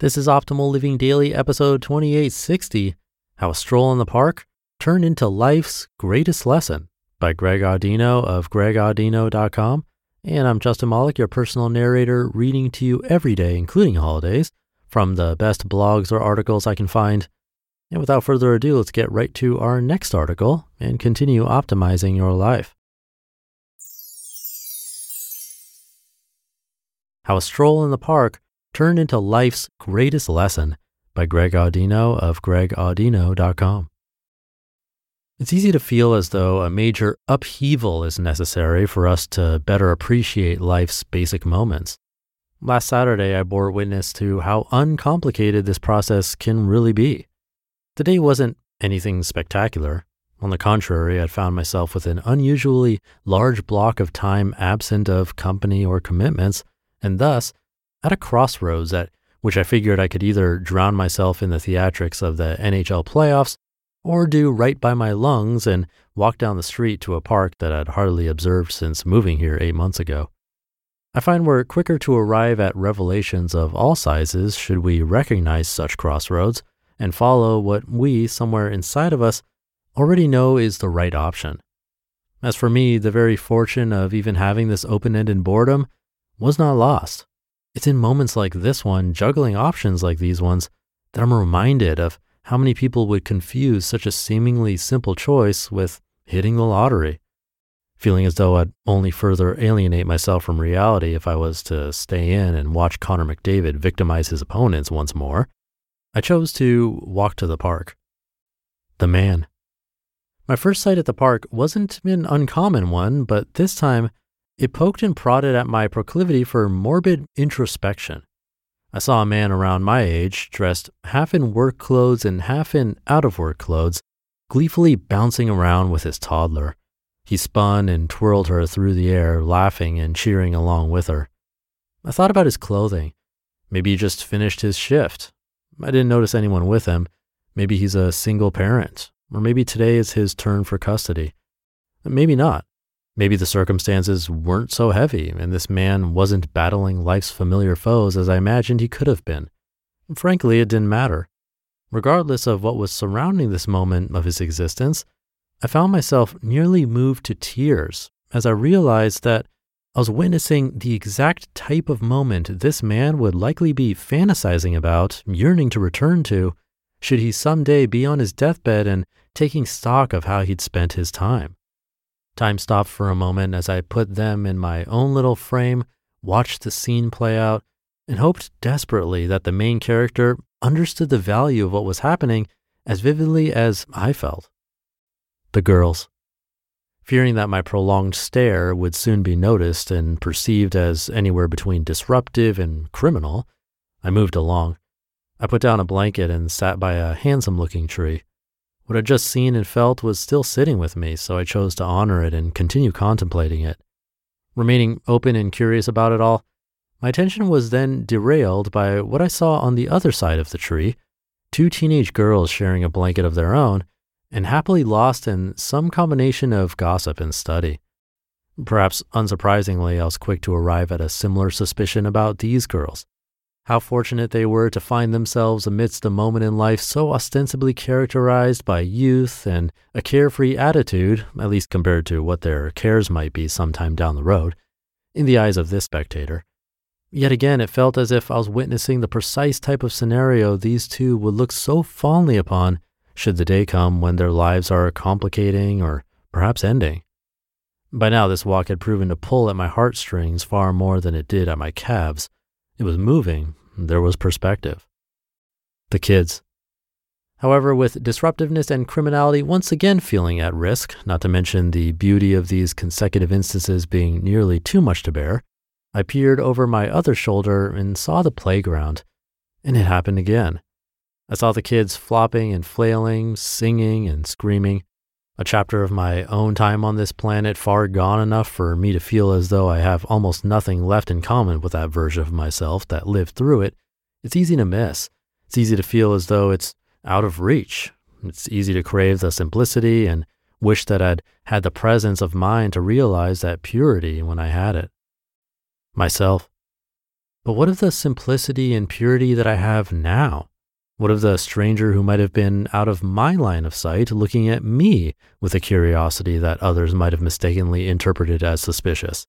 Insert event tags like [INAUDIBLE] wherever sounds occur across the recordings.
This is Optimal Living Daily, episode 2860 How a Stroll in the Park Turned into Life's Greatest Lesson by Greg Audino of gregaudino.com. And I'm Justin Malik, your personal narrator, reading to you every day, including holidays, from the best blogs or articles I can find. And without further ado, let's get right to our next article and continue optimizing your life. How a Stroll in the Park Turn into Life's Greatest Lesson by Greg Audino of gregaudino.com. It's easy to feel as though a major upheaval is necessary for us to better appreciate life's basic moments. Last Saturday, I bore witness to how uncomplicated this process can really be. Today wasn't anything spectacular. On the contrary, I found myself with an unusually large block of time absent of company or commitments, and thus at a crossroads at which I figured I could either drown myself in the theatrics of the NHL playoffs or do right by my lungs and walk down the street to a park that I'd hardly observed since moving here eight months ago. I find we're quicker to arrive at revelations of all sizes should we recognize such crossroads and follow what we, somewhere inside of us, already know is the right option. As for me, the very fortune of even having this open ended boredom was not lost. It's in moments like this one, juggling options like these ones, that I'm reminded of how many people would confuse such a seemingly simple choice with hitting the lottery. Feeling as though I'd only further alienate myself from reality if I was to stay in and watch Connor McDavid victimize his opponents once more, I chose to walk to the park. The man. My first sight at the park wasn't an uncommon one, but this time it poked and prodded at my proclivity for morbid introspection. I saw a man around my age, dressed half in work clothes and half in out of work clothes, gleefully bouncing around with his toddler. He spun and twirled her through the air, laughing and cheering along with her. I thought about his clothing. Maybe he just finished his shift. I didn't notice anyone with him. Maybe he's a single parent, or maybe today is his turn for custody. Maybe not. Maybe the circumstances weren't so heavy and this man wasn't battling life's familiar foes as I imagined he could have been. Frankly, it didn't matter. Regardless of what was surrounding this moment of his existence, I found myself nearly moved to tears as I realized that I was witnessing the exact type of moment this man would likely be fantasizing about, yearning to return to, should he someday be on his deathbed and taking stock of how he'd spent his time. Time stopped for a moment as I put them in my own little frame, watched the scene play out, and hoped desperately that the main character understood the value of what was happening as vividly as I felt. The girls. Fearing that my prolonged stare would soon be noticed and perceived as anywhere between disruptive and criminal, I moved along. I put down a blanket and sat by a handsome looking tree. What I'd just seen and felt was still sitting with me, so I chose to honor it and continue contemplating it. Remaining open and curious about it all, my attention was then derailed by what I saw on the other side of the tree two teenage girls sharing a blanket of their own and happily lost in some combination of gossip and study. Perhaps unsurprisingly, I was quick to arrive at a similar suspicion about these girls. How fortunate they were to find themselves amidst a moment in life so ostensibly characterized by youth and a carefree attitude, at least compared to what their cares might be sometime down the road, in the eyes of this spectator. Yet again, it felt as if I was witnessing the precise type of scenario these two would look so fondly upon should the day come when their lives are complicating or perhaps ending. By now, this walk had proven to pull at my heartstrings far more than it did at my calves. It was moving, there was perspective. The kids. However, with disruptiveness and criminality once again feeling at risk, not to mention the beauty of these consecutive instances being nearly too much to bear, I peered over my other shoulder and saw the playground. And it happened again. I saw the kids flopping and flailing, singing and screaming. A chapter of my own time on this planet far gone enough for me to feel as though I have almost nothing left in common with that version of myself that lived through it. It's easy to miss. It's easy to feel as though it's out of reach. It's easy to crave the simplicity and wish that I'd had the presence of mind to realize that purity when I had it. Myself. But what of the simplicity and purity that I have now? What of the stranger who might have been out of my line of sight looking at me with a curiosity that others might have mistakenly interpreted as suspicious?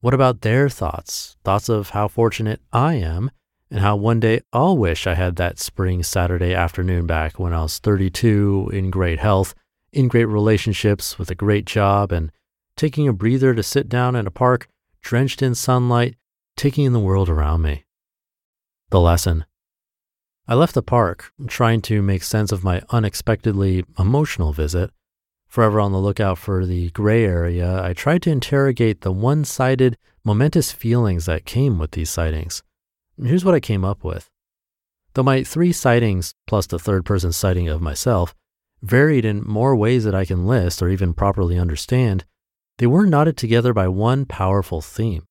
What about their thoughts, thoughts of how fortunate I am and how one day I'll wish I had that spring Saturday afternoon back when I was 32 in great health, in great relationships with a great job, and taking a breather to sit down in a park, drenched in sunlight, taking in the world around me. The lesson I left the park, trying to make sense of my unexpectedly emotional visit. Forever on the lookout for the gray area, I tried to interrogate the one sided, momentous feelings that came with these sightings. Here's what I came up with. Though my three sightings, plus the third person sighting of myself, varied in more ways that I can list or even properly understand, they were knotted together by one powerful theme.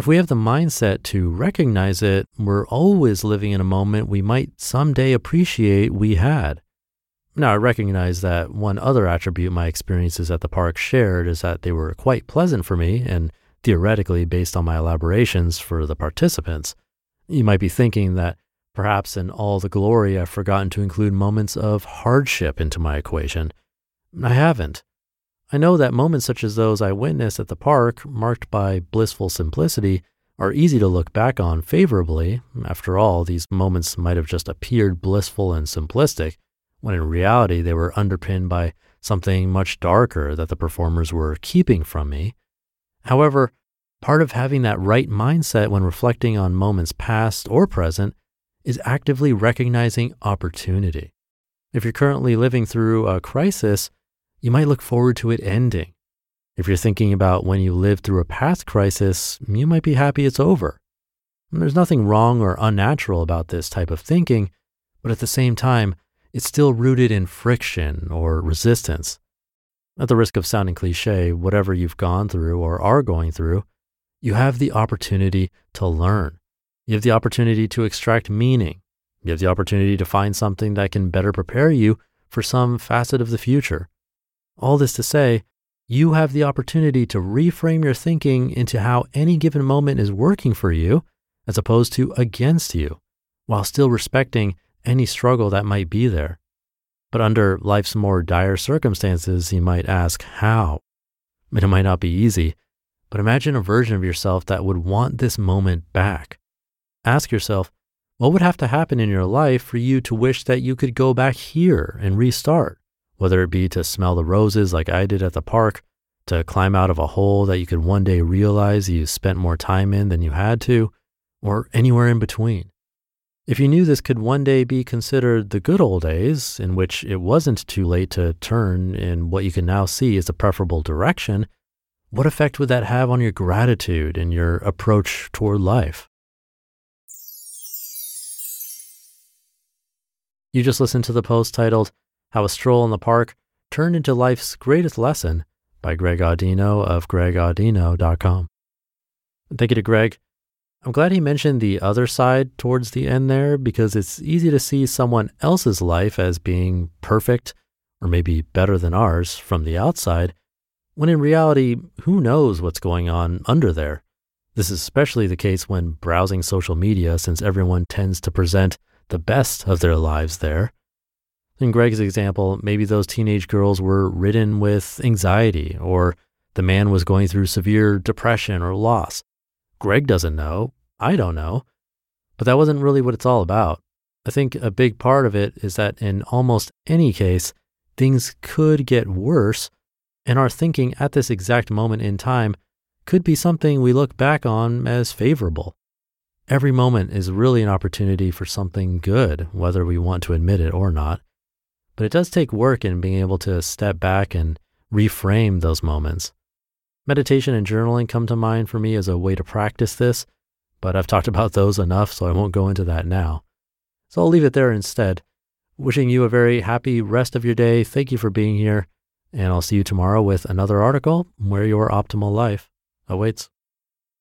If we have the mindset to recognize it, we're always living in a moment we might someday appreciate we had. Now, I recognize that one other attribute my experiences at the park shared is that they were quite pleasant for me and theoretically based on my elaborations for the participants. You might be thinking that perhaps in all the glory I've forgotten to include moments of hardship into my equation. I haven't. I know that moments such as those I witnessed at the park, marked by blissful simplicity, are easy to look back on favorably. After all, these moments might have just appeared blissful and simplistic, when in reality they were underpinned by something much darker that the performers were keeping from me. However, part of having that right mindset when reflecting on moments past or present is actively recognizing opportunity. If you're currently living through a crisis, you might look forward to it ending. If you're thinking about when you lived through a past crisis, you might be happy it's over. And there's nothing wrong or unnatural about this type of thinking, but at the same time, it's still rooted in friction or resistance. At the risk of sounding cliche, whatever you've gone through or are going through, you have the opportunity to learn. You have the opportunity to extract meaning. You have the opportunity to find something that can better prepare you for some facet of the future. All this to say, you have the opportunity to reframe your thinking into how any given moment is working for you as opposed to against you, while still respecting any struggle that might be there. But under life's more dire circumstances, you might ask, how? And it might not be easy, but imagine a version of yourself that would want this moment back. Ask yourself, what would have to happen in your life for you to wish that you could go back here and restart? Whether it be to smell the roses like I did at the park, to climb out of a hole that you could one day realize you spent more time in than you had to, or anywhere in between. If you knew this could one day be considered the good old days, in which it wasn't too late to turn in what you can now see as a preferable direction, what effect would that have on your gratitude and your approach toward life? You just listened to the post titled how a Stroll in the Park Turned into Life's Greatest Lesson by Greg Audino of gregaudino.com. Thank you to Greg. I'm glad he mentioned the other side towards the end there because it's easy to see someone else's life as being perfect or maybe better than ours from the outside, when in reality, who knows what's going on under there? This is especially the case when browsing social media since everyone tends to present the best of their lives there. In Greg's example, maybe those teenage girls were ridden with anxiety, or the man was going through severe depression or loss. Greg doesn't know. I don't know. But that wasn't really what it's all about. I think a big part of it is that in almost any case, things could get worse, and our thinking at this exact moment in time could be something we look back on as favorable. Every moment is really an opportunity for something good, whether we want to admit it or not. But it does take work in being able to step back and reframe those moments. Meditation and journaling come to mind for me as a way to practice this, but I've talked [LAUGHS] about those enough, so I won't go into that now. So I'll leave it there instead. Wishing you a very happy rest of your day. Thank you for being here, and I'll see you tomorrow with another article where your optimal life awaits.